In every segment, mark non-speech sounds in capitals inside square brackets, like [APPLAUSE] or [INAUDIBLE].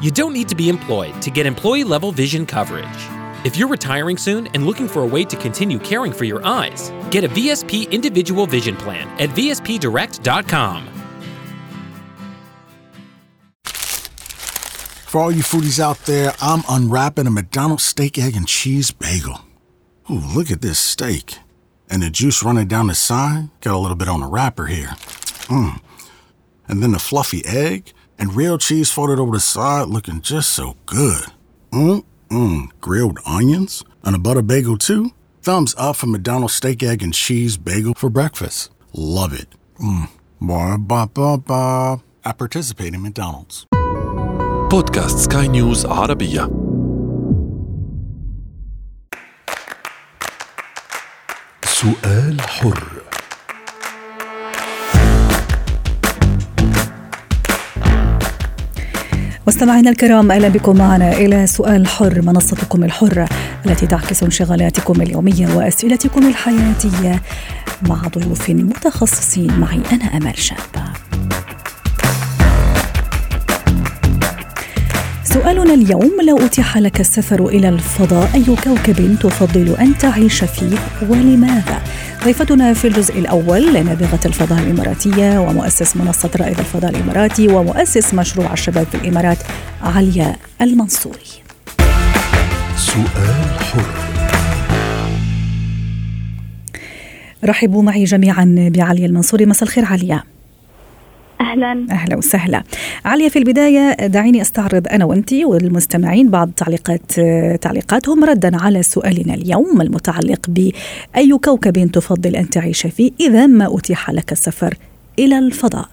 You don't need to be employed to get employee level vision coverage. If you're retiring soon and looking for a way to continue caring for your eyes, get a VSP individual vision plan at VSPdirect.com. For all you foodies out there, I'm unwrapping a McDonald's steak, egg, and cheese bagel. Ooh, look at this steak. And the juice running down the side. Got a little bit on the wrapper here. Mmm. And then the fluffy egg and real cheese folded over the side looking just so good. Mmm, mmm. Grilled onions and a butter bagel too. Thumbs up for McDonald's steak, egg, and cheese bagel for breakfast. Love it. Mmm. Ba ba ba ba. I participate in McDonald's. بودكاست سكاي نيوز عربية سؤال حر مستمعينا الكرام أهلا بكم معنا إلى سؤال حر منصتكم الحرة التي تعكس انشغالاتكم اليومية وأسئلتكم الحياتية مع ضيوف متخصصين معي أنا امال شابه. سؤالنا اليوم لو أتيح لك السفر إلى الفضاء. أي كوكب تفضل أن تعيش فيه ولماذا؟ ضيفتنا في الجزء الأول نابغة الفضاء الإماراتية ومؤسس منصة رائد الفضاء الإماراتي ومؤسس مشروع الشباب في الإمارات عليا المنصوري. سؤال حر. رحبوا معي جميعا بعليا المنصوري. مساء الخير عليا. أهلا. أهلا وسهلا. عليا في البداية دعيني أستعرض أنا وأنت والمستمعين بعض تعليقات تعليقاتهم ردا على سؤالنا اليوم المتعلق بأي كوكب تفضل أن تعيش فيه إذا ما أتيح لك السفر إلى الفضاء.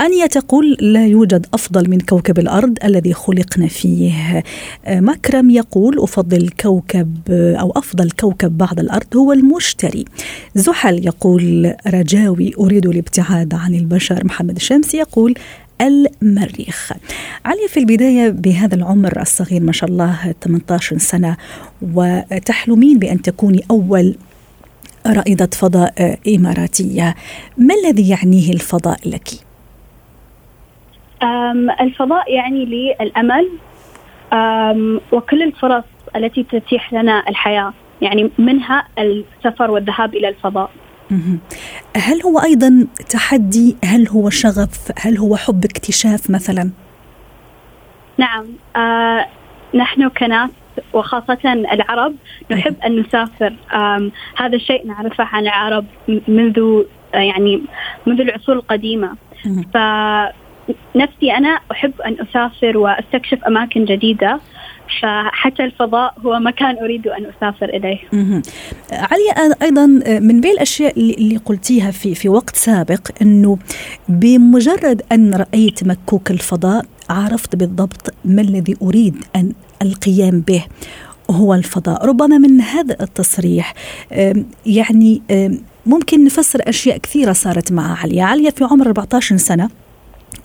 انيا تقول لا يوجد أفضل من كوكب الأرض الذي خلقنا فيه. مكرم يقول أفضل كوكب أو أفضل كوكب بعد الأرض هو المشتري. زحل يقول رجاوي أريد الابتعاد عن البشر. محمد الشمسي يقول المريخ علي في البداية بهذا العمر الصغير ما شاء الله 18 سنة وتحلمين بأن تكوني أول رائدة فضاء إماراتية ما الذي يعنيه الفضاء لك؟ الفضاء يعني لي الأمل وكل الفرص التي تتيح لنا الحياة يعني منها السفر والذهاب إلى الفضاء. هل هو أيضا تحدي؟ هل هو شغف؟ هل هو حب اكتشاف مثلا؟ نعم. آه نحن كناس وخاصة العرب نحب أن نسافر. هذا الشيء نعرفه عن العرب منذ يعني منذ العصور القديمة. فنفسي أنا أحب أن أسافر وأستكشف أماكن جديدة. فحتى الفضاء هو مكان أريد أن أسافر إليه. علي أيضا من بين الأشياء اللي قلتيها في في وقت سابق إنه بمجرد أن رأيت مكوك الفضاء عرفت بالضبط ما الذي أريد أن القيام به هو الفضاء. ربما من هذا التصريح يعني ممكن نفسر أشياء كثيرة صارت مع عليا عليا في عمر 14 سنة.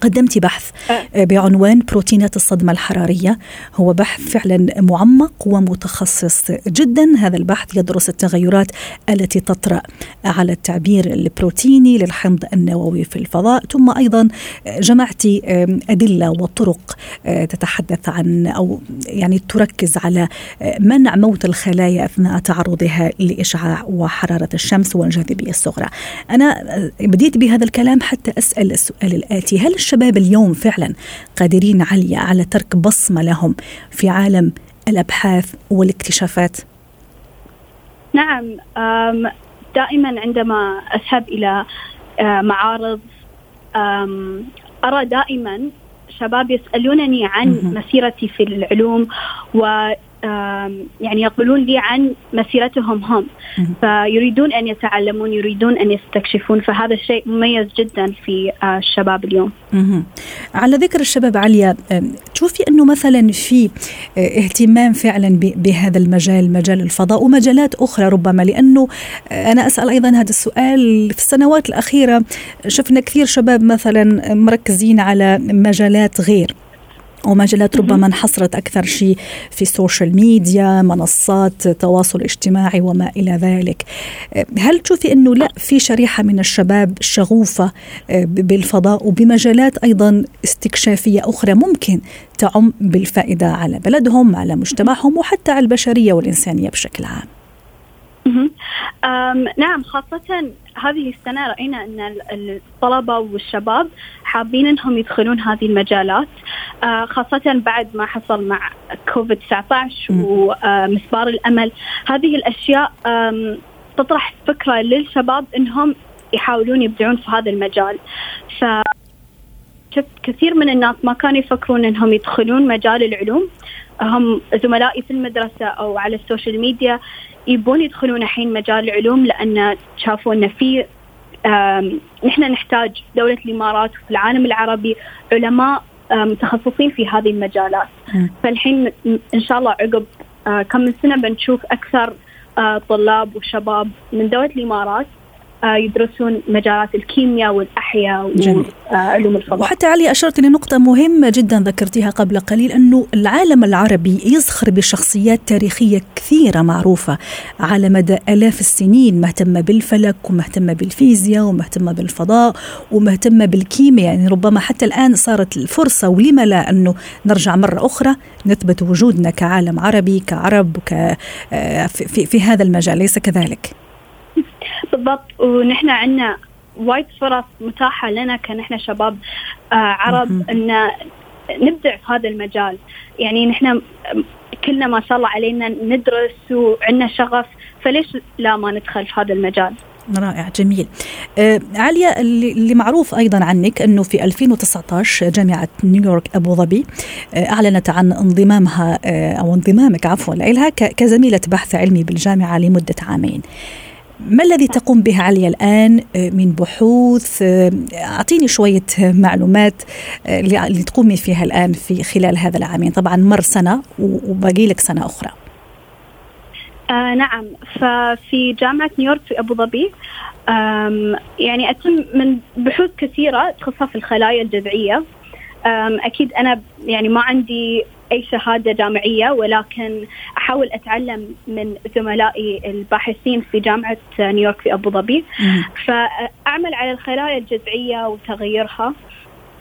قدمت بحث بعنوان بروتينات الصدمة الحرارية. هو بحث فعلا معمق ومتخصص جدا. هذا البحث يدرس التغيرات التي تطرأ على التعبير البروتيني للحمض النووي في الفضاء. ثم أيضا جمعت أدلة وطرق تتحدث عن أو يعني تركز على منع موت الخلايا أثناء تعرضها لإشعاع وحرارة الشمس والجاذبية الصغرى. أنا بديت بهذا الكلام حتى أسأل السؤال الآتي. هل الشباب اليوم فعلا قادرين عليا على ترك بصمة لهم في عالم الأبحاث والاكتشافات؟ نعم دائما عندما أذهب إلى معارض أرى دائما شباب يسألونني عن مسيرتي في العلوم و يعني يقولون لي عن مسيرتهم هم. فيريدون أن يتعلمون يريدون أن يستكشفون. فهذا الشيء مميز جدا في الشباب اليوم. على ذكر الشباب عليا تشوفي أنه مثلا في اهتمام فعلا بهذا المجال مجال الفضاء ومجالات أخرى ربما؟ لأنه أنا أسأل أيضا هذا السؤال. في السنوات الأخيرة شفنا كثير شباب مثلا مركزين على مجالات غير. ومجالات ربما انحصرت أكثر شيء في السوشيال ميديا منصات تواصل اجتماعي وما إلى ذلك. هل تشوفي أنه لا في شريحة من الشباب شغوفة آه، بالفضاء وبمجالات أيضا استكشافية أخرى ممكن تعم بالفائدة على بلدهم على مجتمعهم وحتى على البشرية والإنسانية بشكل عام؟ نعم خاصة هذه السنة رأينا أن الطلبة والشباب حابين أنهم يدخلون هذه المجالات. خاصة بعد ما حصل مع كوفيد 19 ومسبار الأمل. هذه الأشياء تطرح فكرة للشباب أنهم يحاولون يبدعون في هذا المجال. ف شفت كثير من الناس ما كانوا يفكرون إنهم يدخلون مجال العلوم. هم زملائي في المدرسة أو على السوشيال ميديا يبون يدخلون الحين مجال العلوم لأن شافوا إن في نحن نحتاج دولة الإمارات وفي العالم العربي علماء متخصصين في هذه المجالات. فالحين إن شاء الله عقب آه، كم من سنة بنشوف أكثر آه، طلاب وشباب من دولة الإمارات آه، يدرسون مجالات الكيمياء والأحياء وعلوم الفضاء. وحتى علي أشرت لنقطة مهمة جدا ذكرتيها قبل قليل أنه العالم العربي يزخر بشخصيات تاريخية كثيرة معروفة على مدى آلاف السنين مهتمة بالفلك ومهتمة بالفيزياء ومهتمة بالفضاء ومهتمة بالكيمياء يعني ربما حتى الآن صارت الفرصة ولما لا أنه نرجع مرة أخرى نثبت وجودنا كعالم عربي كعرب ك آه، في, في هذا المجال ليس كذلك؟ بالضبط. ونحن عندنا وايد فرص متاحة لنا كنحن شباب آه عرب أن نبدع في هذا المجال. يعني نحن كلنا ما شاء الله علينا ندرس وعندنا شغف فليش لا ما ندخل في هذا المجال؟ رائع جميل. آه عليا اللي معروف أيضا عنك إنه في 2019 جامعة نيويورك أبو ظبي آه أعلنت عن انضمامها آه أو انضمامك عفوا لها كزميلة بحث علمي بالجامعة لمدة عامين. ما الذي تقوم به عليا الآن آه، من بحوث؟ آه، أعطيني شوية معلومات آه، اللي تقومي فيها الآن في خلال هذا العامين. طبعا مر سنة وباقي لك سنة أخرى. آه نعم. ففي جامعة نيويورك في أبو ظبي يعني أتم من بحوث كثيرة تخصصها في الخلايا الجذعية. أكيد أنا يعني ما عندي أي شهادة جامعية ولكن أحاول أتعلم من زملائي الباحثين في جامعة نيويورك في أبو ظبي فأعمل على الخلايا الجذعية وتغيرها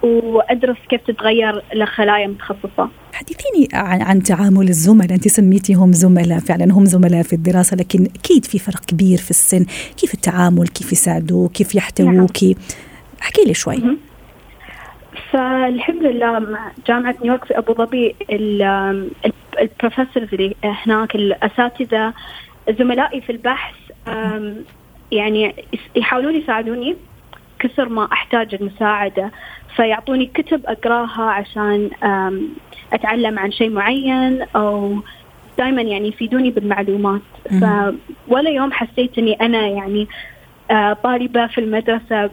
وأدرس كيف تتغير لخلايا متخصصة. حدثيني عن, عن تعامل الزملاء، أنت سميتيهم زملاء فعلا هم زملاء في الدراسة لكن أكيد في فرق كبير في السن، كيف التعامل؟ كيف يساعدوك؟ كيف يحتووك؟ نعم. احكي لي شوي. فالحمد لله مع جامعة نيويورك في أبو ظبي البروفيسورز اللي هناك الأساتذة زملائي في البحث يعني يحاولون يساعدوني كثر ما أحتاج المساعدة. فيعطوني كتب أقراها عشان أتعلم عن شيء معين أو دائما يعني يفيدوني بالمعلومات. ف ولا يوم حسيت إني أنا يعني آه، طالبة في المدرسة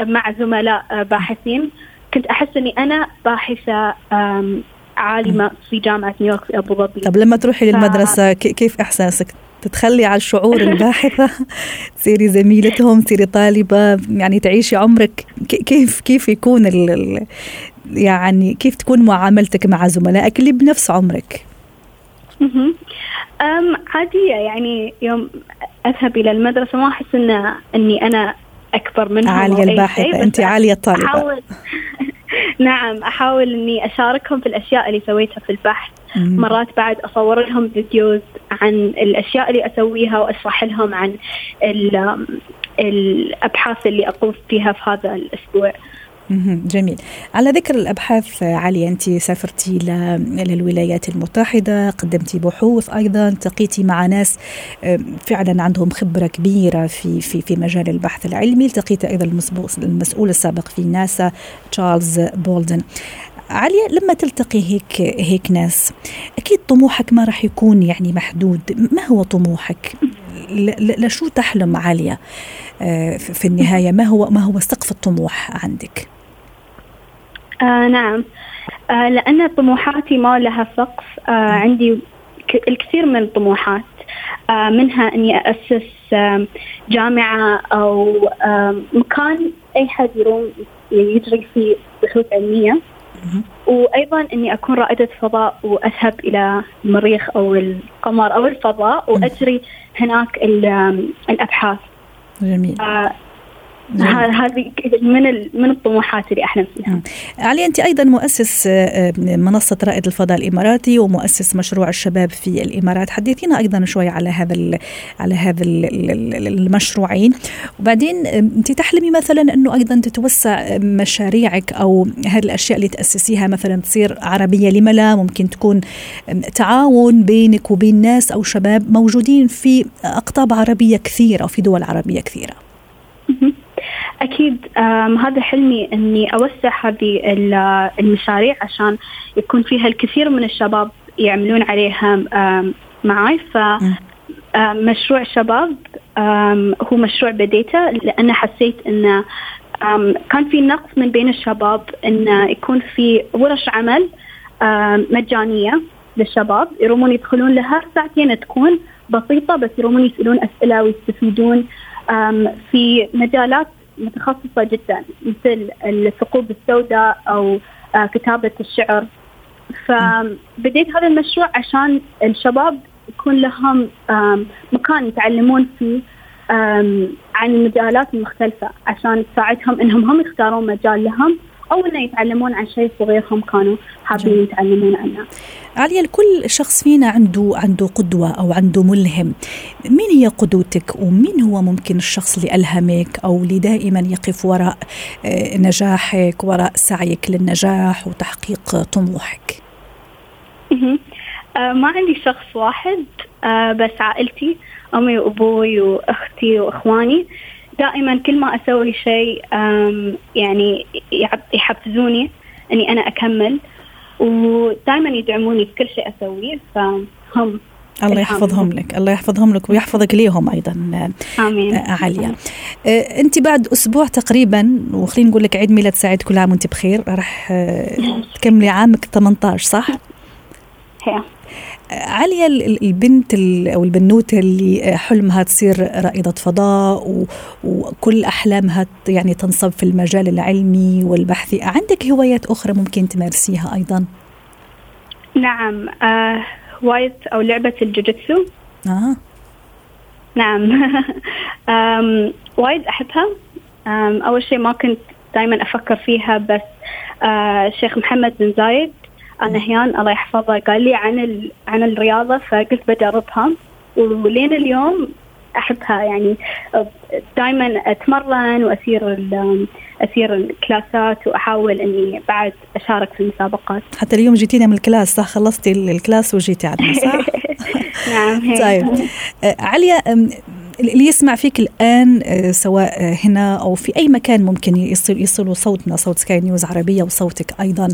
مع زملاء آه، باحثين. كنت أحس إني أنا باحثة عالمة في جامعة نيويورك في أبو ظبي. طب لما تروحي للمدرسة كيف إحساسك؟ تتخلي على الشعور الباحثة؟ [LAUGHS] تصيري زميلتهم تصيري طالبة يعني تعيشي عمرك؟ كيف كيف يكون ال يعني كيف تكون معاملتك مع زملائك اللي بنفس عمرك؟ أم عادية يعني يوم أذهب إلى المدرسة ما أحس إن إني أنا أكبر منهم عالية الباحثة انت عالية الطالبة. أحاول [LAUGHS] نعم أحاول إني أشاركهم في الأشياء اللي سويتها في البحث. مم. مرات بعد أصور لهم فيديوز عن الأشياء اللي أسويها وأشرح لهم عن الأبحاث اللي أقوم فيها في هذا الأسبوع. جميل. على ذكر الأبحاث علي أنت سافرتي للولايات المتحدة قدمتي بحوث أيضا التقيتي مع ناس فعلا عندهم خبرة كبيرة في في في مجال البحث العلمي. التقيت أيضا المسؤول السابق في ناسا تشارلز بولدن. عليا لما تلتقي هيك هيك ناس أكيد طموحك ما راح يكون يعني محدود. ما هو طموحك؟ لشو تحلم عاليه آه، في النهاية ما هو ما هو سقف الطموح عندك؟ آه نعم. آه لأن طموحاتي ما لها سقف. آه عندي الكثير من الطموحات. آه منها أني أسس آه جامعة أو آه مكان أي حد يروم يجري فيه بحوث علمية. وأيضا إني أكون رائدة فضاء وأذهب إلى المريخ أو القمر أو الفضاء وأجري هناك الأبحاث. جميل. آه، هذه من من الطموحات اللي احلم فيها. علي أنت أيضا مؤسس آه، منصة رائد الفضاء الإماراتي ومؤسس مشروع الشباب في الإمارات، حدثينا أيضا شوي على هذا على هذا المشروعين، وبعدين أنت تحلمي مثلا أنه أيضا تتوسع مشاريعك أو هذه الأشياء اللي تأسسيها مثلا تصير عربية لما لا ممكن تكون تعاون بينك وبين ناس أو شباب موجودين في أقطاب عربية كثيرة وفي دول عربية كثيرة. أكيد هذا حلمي أني أوسع هذه المشاريع عشان يكون فيها الكثير من الشباب يعملون عليها معي ف مشروع شباب هو مشروع بديته لأن حسيت أنه كان في نقص من بين الشباب أنه يكون في ورش عمل مجانية للشباب يرومون يدخلون لها. ساعتين تكون بسيطة بس يرومون يسألون أسئلة ويستفيدون في مجالات متخصصة جدا مثل الثقوب السوداء أو آه، كتابة الشعر. فبديت هذا المشروع عشان الشباب يكون لهم مكان يتعلمون فيه عن المجالات المختلفة عشان تساعدهم إنهم هم يختارون مجال لهم. أو إنه يتعلمون عن شيء صغيرهم كانوا حابين يتعلمون عنه. عليا كل شخص فينا عنده عنده قدوة أو عنده ملهم. مين هي قدوتك ومين هو ممكن الشخص اللي ألهمك أو اللي دائما يقف وراء آه، نجاحك وراء سعيك للنجاح وتحقيق طموحك؟ آه، ما عندي شخص واحد آه، بس عائلتي أمي وأبوي وأختي وأخواني دائما كل ما أسوي شيء يعني يحفزوني إني أنا أكمل ودائما يدعموني في كل شيء أسويه فهم الله يحفظهم لك الله يحفظهم لك ويحفظك ليهم أيضا آمين. آه، عليا آه، أنت بعد أسبوع تقريبا وخلينا نقول لك عيد ميلاد سعيد كل عام وأنت بخير راح آه، تكملي عامك 18 صح؟ هي. عليا البنت أو البنوته اللي حلمها تصير رائدة فضاء وكل أحلامها يعني تنصب في المجال العلمي والبحثي. عندك هوايات أخرى ممكن تمارسيها أيضا؟ نعم آه هوايه أو لعبة الجوجيتسو. آه. نعم. [LAUGHS] وايد أحبها. أول شيء ما كنت دائما أفكر فيها بس آه الشيخ محمد بن زايد نهيان الله يحفظه. قال لي عن عن الرياضة فقلت بجربها. ولين اليوم أحبها. يعني دائما أتمرن وأسير أسير ال classات وأحاول إني بعد أشارك في المسابقات. حتى اليوم جيتينا من ال class صح؟ خلصتي ال class وجيتي عندنا صح؟ [LAUGHS] نعم طيب. آه، عليا اللي يسمع فيك الآن آه، سواء آه، هنا أو في أي مكان ممكن يصل يصلوا صوتنا صوت سكاي نيوز عربية وصوتك أيضا.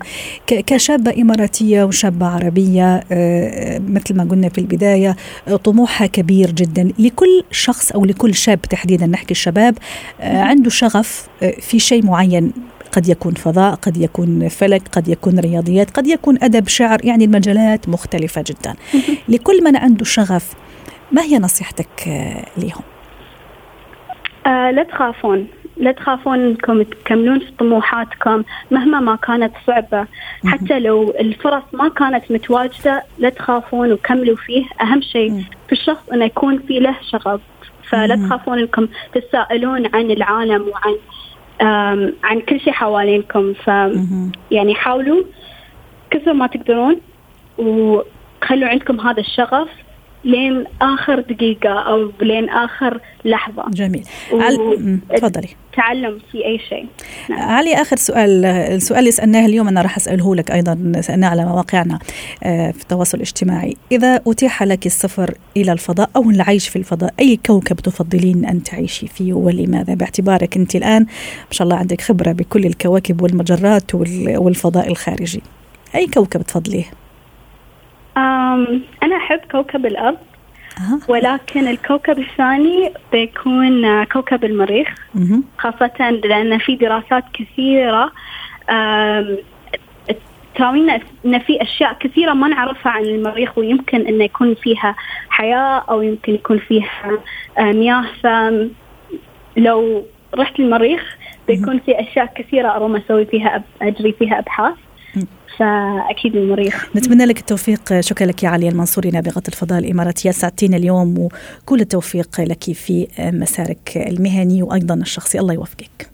كشابة إماراتية وشابة عربية آه، مثل ما قلنا في البداية طموحها كبير جدا. لكل شخص أو لكل شاب تحديدا نحكي الشباب عنده شغف في شيء معين. قد يكون فضاء قد يكون فلك قد يكون رياضيات قد يكون أدب شعر يعني المجالات مختلفة جدا. [LAUGHS] لكل من عنده شغف ما هي نصيحتك آه، لهم؟ آه لا تخافون لا تخافون انكم تكملون في طموحاتكم مهما ما كانت صعبة. حتى لو الفرص ما كانت متواجدة لا تخافون وكملوا فيه. أهم شيء في الشخص أنه يكون في له شغف. فلا تخافون إنكم تسائلون عن العالم وعن عن كل شيء حوالينكم. ف يعني حاولوا كثر ما تقدرون وخلوا عندكم هذا الشغف. لين آخر دقيقة أو لين آخر لحظة. جميل. تفضلي. تعلم في أي شيء. نعم. علي آخر سؤال السؤال اللي سألناه اليوم أنا راح أسأله لك أيضا سألناه على مواقعنا آه، في التواصل الاجتماعي. إذا أتيح لك السفر إلى الفضاء أو العيش في الفضاء أي كوكب تفضلين أن تعيشي فيه ولماذا؟ باعتبارك أنت الآن ما شاء الله عندك خبرة بكل الكواكب والمجرات والفضاء الخارجي. أي كوكب تفضليه؟ أنا أحب كوكب الأرض ولكن الكوكب الثاني بيكون كوكب المريخ خاصة لأن في دراسات كثيرة تراوينا إن في أشياء كثيرة ما نعرفها عن المريخ ويمكن إنه يكون فيها حياة أو يمكن يكون فيها مياه. فلو رحت المريخ بيكون في أشياء كثيرة اروم أسوي فيها أجري فيها أبحاث. فأكيد المريخ نتمنى لك التوفيق. شكرا لك يا علي المنصوري نابغه الفضاء الاماراتيه ساعتين اليوم وكل التوفيق لك في مسارك المهني وأيضا الشخصي. الله يوفقك.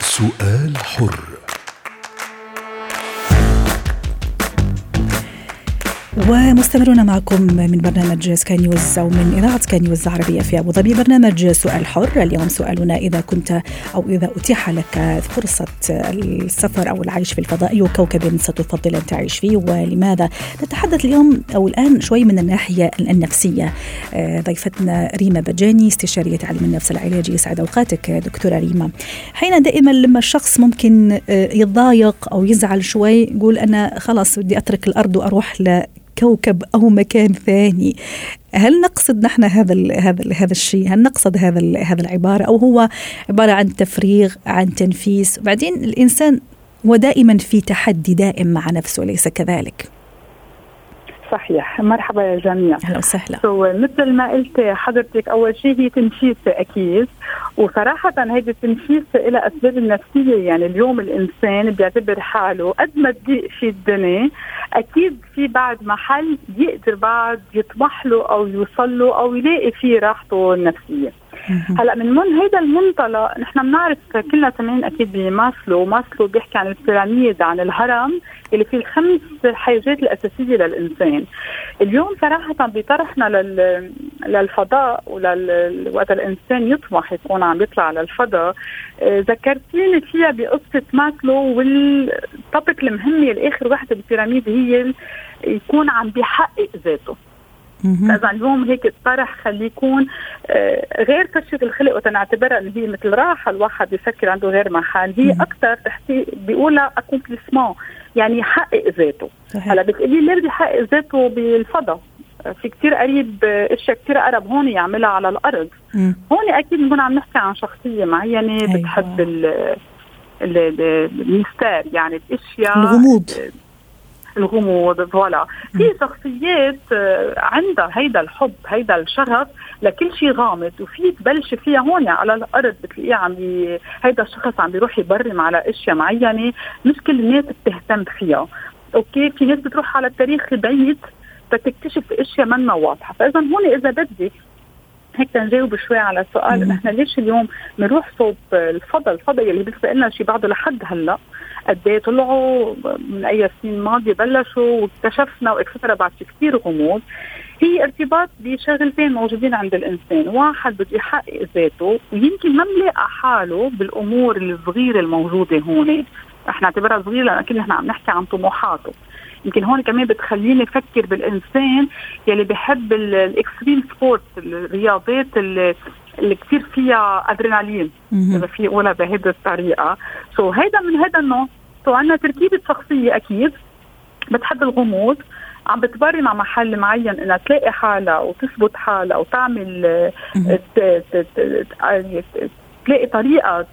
سؤال حر. ومستمرون معكم من برنامج سكاي نيوز أو من إذاعة سكاي نيوز العربية في أبو ظبي. برنامج سؤال حر. اليوم سؤالنا إذا كنت أو إذا أتيح لك فرصة السفر أو العيش في الفضاء أي كوكب ستفضل أن تعيش فيه؟ ولماذا؟ نتحدث اليوم أو الآن شوي من الناحية النفسية. آه، ضيفتنا ريما بجاني استشارية علم النفس العلاجي. يسعد أوقاتك دكتورة ريما. حين دائما لما الشخص ممكن آه، يتضايق أو يزعل شوي يقول أنا خلاص بدي أترك الأرض وأروح كوكب أو مكان ثاني. هل نقصد نحن هذا ال هذا ال هذا الشيء؟ هل نقصد هذا هذا العبارة؟ أو هو عبارة عن تفريغ عن تنفيس؟ بعدين الإنسان هو دائما في تحدي دائم مع نفسه أليس كذلك؟ صحيح. مرحبا يا جميع. أهلا وسهلا. مثل ما قلت حضرتك أول شيء هي تنفيسه أكيد. وصراحة هيدي التنفيسة لها أسباب النفسية يعني اليوم الإنسان بيعتبر حاله قد ما تضيق في الدنيا أكيد في بعد محل يقدر بعد يطمح له أو يوصل له أو يلاقي فيه راحته النفسية. هلا من من هيدا المنطلق نحن بنعرف كلنا سامعين أكيد بماسلو. ماسلو بيحكي عن البيراميد عن الهرم اللي فيه الخمس حاجات الأساسية للإنسان. اليوم صراحة بطرحنا لل... للفضاء ولل... وقت الإنسان يطمح يكون عم يطلع على الفضاء آه، ذكرتيني فيها بقصة ماسلو والطبق المهمة الآخر وحدة بالبيراميد هي يكون عم بيحقق ذاته. فاذا اليوم هيك الطرح خليه يكون آه، غير فشة الخلق وتنعتبرها إنه هي مثل راحة الواحد بيفكر عنده غير محل هي أكثر تحتي بيقولها accomplissement يعني يحقق ذاته. هلا بتقولي ليه بده يحقق ذاته بالفضاء؟ في كتير قريب إشياء كتير قرب هون يعملها على الأرض. مم. هون أكيد بنكون عم نحكي عن شخصية معينة أيوة. بتحب ال mystère يعني الاشياء الغموض. الغموض voilà. في شخصيات آه، عندها هيدا الحب هيدا الشغف لكل شيء غامض وفي تبلش فيها هون على الأرض بتلاقيه عم بي... هيدا الشخص عم بيروح يبرم على أشياء معينة مش كل الناس بتهتم فيها. okay في ناس بتروح على التاريخ البعيد فتكتشف أشياء منا واضحة. فإذا هون إذا بدك هيك تنجاوب شوي على السؤال نحن ليش اليوم بنروح صوب الفضاء؟ الفضاء اللي بالنسبة لنا شيء بعده لحد هلا. قد إيه طلعوا من أي سنين ماضية بلشوا واكتشفنا و etcetera بعد في كثير غموض. هي ارتباط بشغلتين موجودين عند الإنسان، واحد بده يحقق ذاته ويمكن ما ملاقى حاله بالأمور الصغيرة الموجودة هون، رح نعتبرها صغيرة لأن أكيد نحن عم نحكي عن طموحاته. يمكن هون كمان بتخليني أفكر بالإنسان يلي بحب ال extreme sport الرياضات اللي اللي كثير فيها أدرينالين إذا في اقولها بهيدي الطريقة. so هيدا من هذا النوع. so عندنا تركيبه شخصيه أكيد بتحب الغموض. عم بتبرم مع محل معين إنها تلاقي حالها وتثبت حالها وتعمل تلاقي طريقة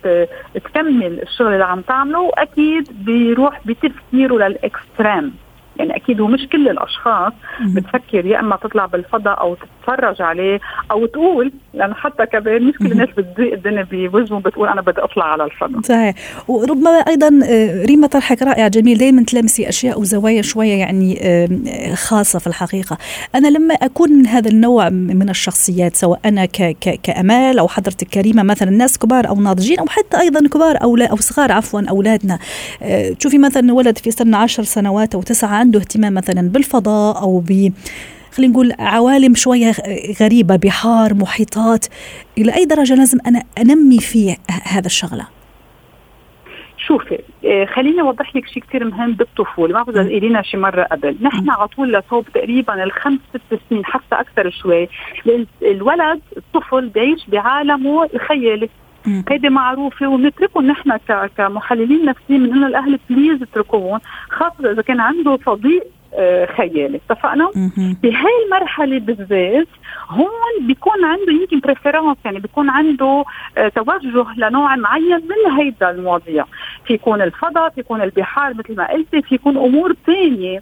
تكمل الشغل اللي عم تعمله. وأكيد بيروح بتفكيره لل extreme. يعني أكيد هو مش كل الأشخاص بتفكر يا إما تطلع بالفضاء أو تتفرج عليه أو تقول لأنه حتى كمان مش كل الناس بتضيق الدنيا بوجههم بتقول أنا بدي أطلع على الفضاء. صحيح. وربما أيضا آه، ريما طرحك رائع جميل دائما تلمسي أشياء وزوايا شوية يعني آه، خاصة في الحقيقة. أنا لما أكون من هذا النوع من الشخصيات سواء أنا ك ك كأمال أو حضرتك كريمة مثلا ناس كبار أو ناضجين أو حتى أيضا كبار أو أو صغار عفوا أولادنا آه، تشوفي مثلا ولد في سن عشر سنوات أو تسعة عنده اهتمام مثلا بالفضاء أو ب خلينا نقول عوالم شوية غريبة بحار محيطات إلى أي درجة لازم أنا أنمي فيه هذا الشغلة؟ شوفي آه، خليني أوضح لك شيء كثير مهم بالطفولة. ما بعرف اذا شي مرة قبل. نحن على طول لصوب تقريبا الخمس ست سنين حتى أكثر شوي. الولد الطفل بيعيش بعالمه الخيالي. هيدي معروفة وبنتركهم نحن كمحللين نفسيين بنقول الأهل بليز اتركوهم خاصة إذا كان عنده صديق آه، خيالي. اتفقنا؟ بهاي المرحلة بالذات هون بيكون عنده يمكن préférence يعني بيكون عنده آه، توجه لنوع معين من هيدا المواضيع. في يكون الفضاء في يكون البحار مثل ما قلتي في يكون أمور ثانية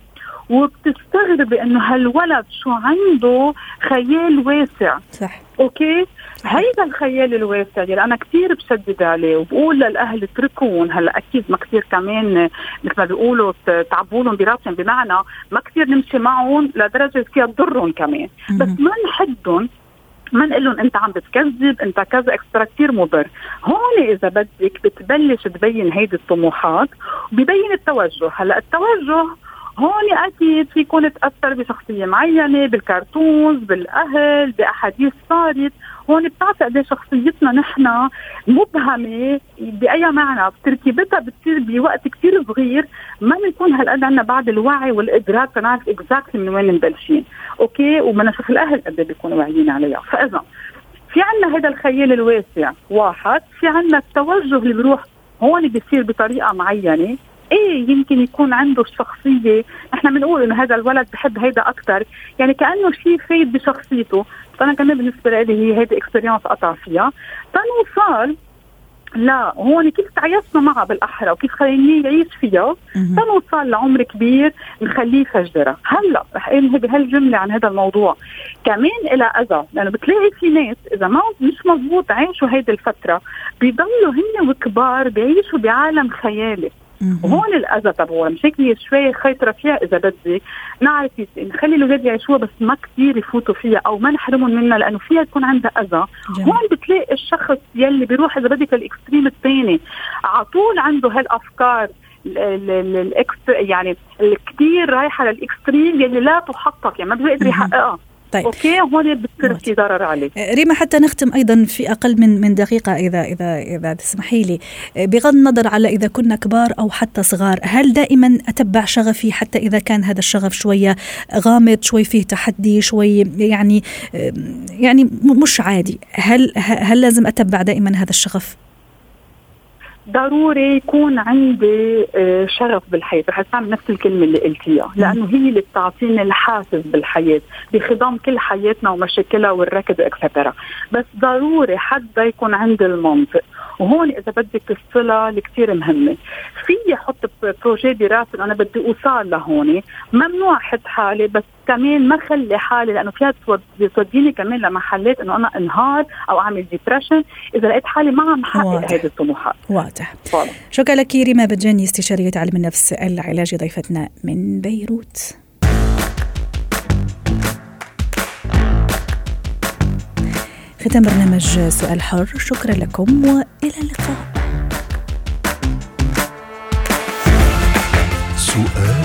وبتستغربي إنه هالولد شو عنده خيال واسع. صح. okay؟ هيدا الخيال الواسع اللي أنا كثير بشدد عليه وبقول للأهل اتركون هلأ أكيد ما كثير كمان مثل ما بيقولوا تعبوا لهم براسهم. بمعنى ما كثير نمشي معهم لدرجة فيها تضرهم كمان. بس ما نحدهم ما نقول لهم أنت عم بتكذب أنت كذا اكسترا كثير مضر. هون إذا بدك بتبلش تبين هيدي الطموحات وببين التوجه. هلأ التوجه هون أكيد في تاثر بشخصية معينة بالكرتونز بالأهل بأحاديث صارت. هون بتعطي قد شخصيتنا نحن مبهمة بأي معنى. تركيبتها بتصير بوقت كثير صغير ما بنكون هالقد عندنا بعد الوعي والإدراك تنعرف exactly من وين مبلشين. okay؟ نشوف الأهل قد إيه بيكونوا واعيين عليها. فإذا في عندنا هذا الخيال الواسع واحد في عندنا التوجه اللي بيروح هون بيصير بطريقة معينة. إيه يمكن يكون عنده الشخصيه نحن بنقول إنه هذا الولد بحب هيدا أكثر يعني كأنه شيء فايد بشخصيته. فأنا كمان بالنسبة لي هي هيدي اكسبيرينس قطع فيها تنوصل لا هون كيف تعيشنا معها بالأحرى وكيف خليناه يعيش فيها؟ تنوصل لعمر كبير نخليه يفجرها هلأ رح انهي بهالجملة عن هذا الموضوع. كمان إلى أذى. لأنه بتلاقي في ناس إذا ما مش مزبوط عاشوا هيدي الفترة بيضلوا هن وكبار بيعيشوا بعالم خيالي. وهون الأذى تبعوها مش هيك شوي خيطرة فيها إذا بدك نعرف نخلي الاولاد يعيشوها بس ما كثير يفوتوا فيها أو ما نحرمهم منها لأنه فيها يكون عندها أذى. هون بتلاقي الشخص يلي بيروح إذا بدك ال extreme الثاني على طول عنده هالأفكار ال ex يعني الكثير رايحة لل extreme يلي لا تحقق يعني ما بيقدر يحققها. طيب. okay هون بتصير في ضرر عليه ريما حتى نختم أيضا في أقل من من دقيقة اذا اذا إذا تسمحي لي. آه، بغض النظر على إذا كنا كبار أو حتى صغار هل دائما أتبع شغفي حتى إذا كان هذا الشغف شوية غامض شوي فيه تحدي شوي يعني يعني مش عادي؟ هل هل لازم أتبع دائما هذا الشغف؟ ضروري يكون عندي آه، شغف بالحياة. رح استعمل نفس الكلمة اللي قلتيها لأنه هي اللي بتعطيني الحافز بالحياة بخضم كل حياتنا ومشاكلها والركض اكسترا بس ضروري حدا يكون عندي المنطق. وهون إذا بدك الصله اللي كثير مهمة. في أحط projet براسي أنا بدي أوصل لهون ممنوع أحط حالي بس كمان ما خلي حالي لأنه فيها توديني كمان لمحلات إنه أنا انهار أو أعمل depression إذا لقيت حالي ما عم حقق هذه الطموحات. واضح. شكرا لك ريما بجاني استشارية علم النفس العلاجي ضيفتنا من بيروت. ختام برنامج سؤال حر. شكرا لكم وإلى اللقاء. سؤال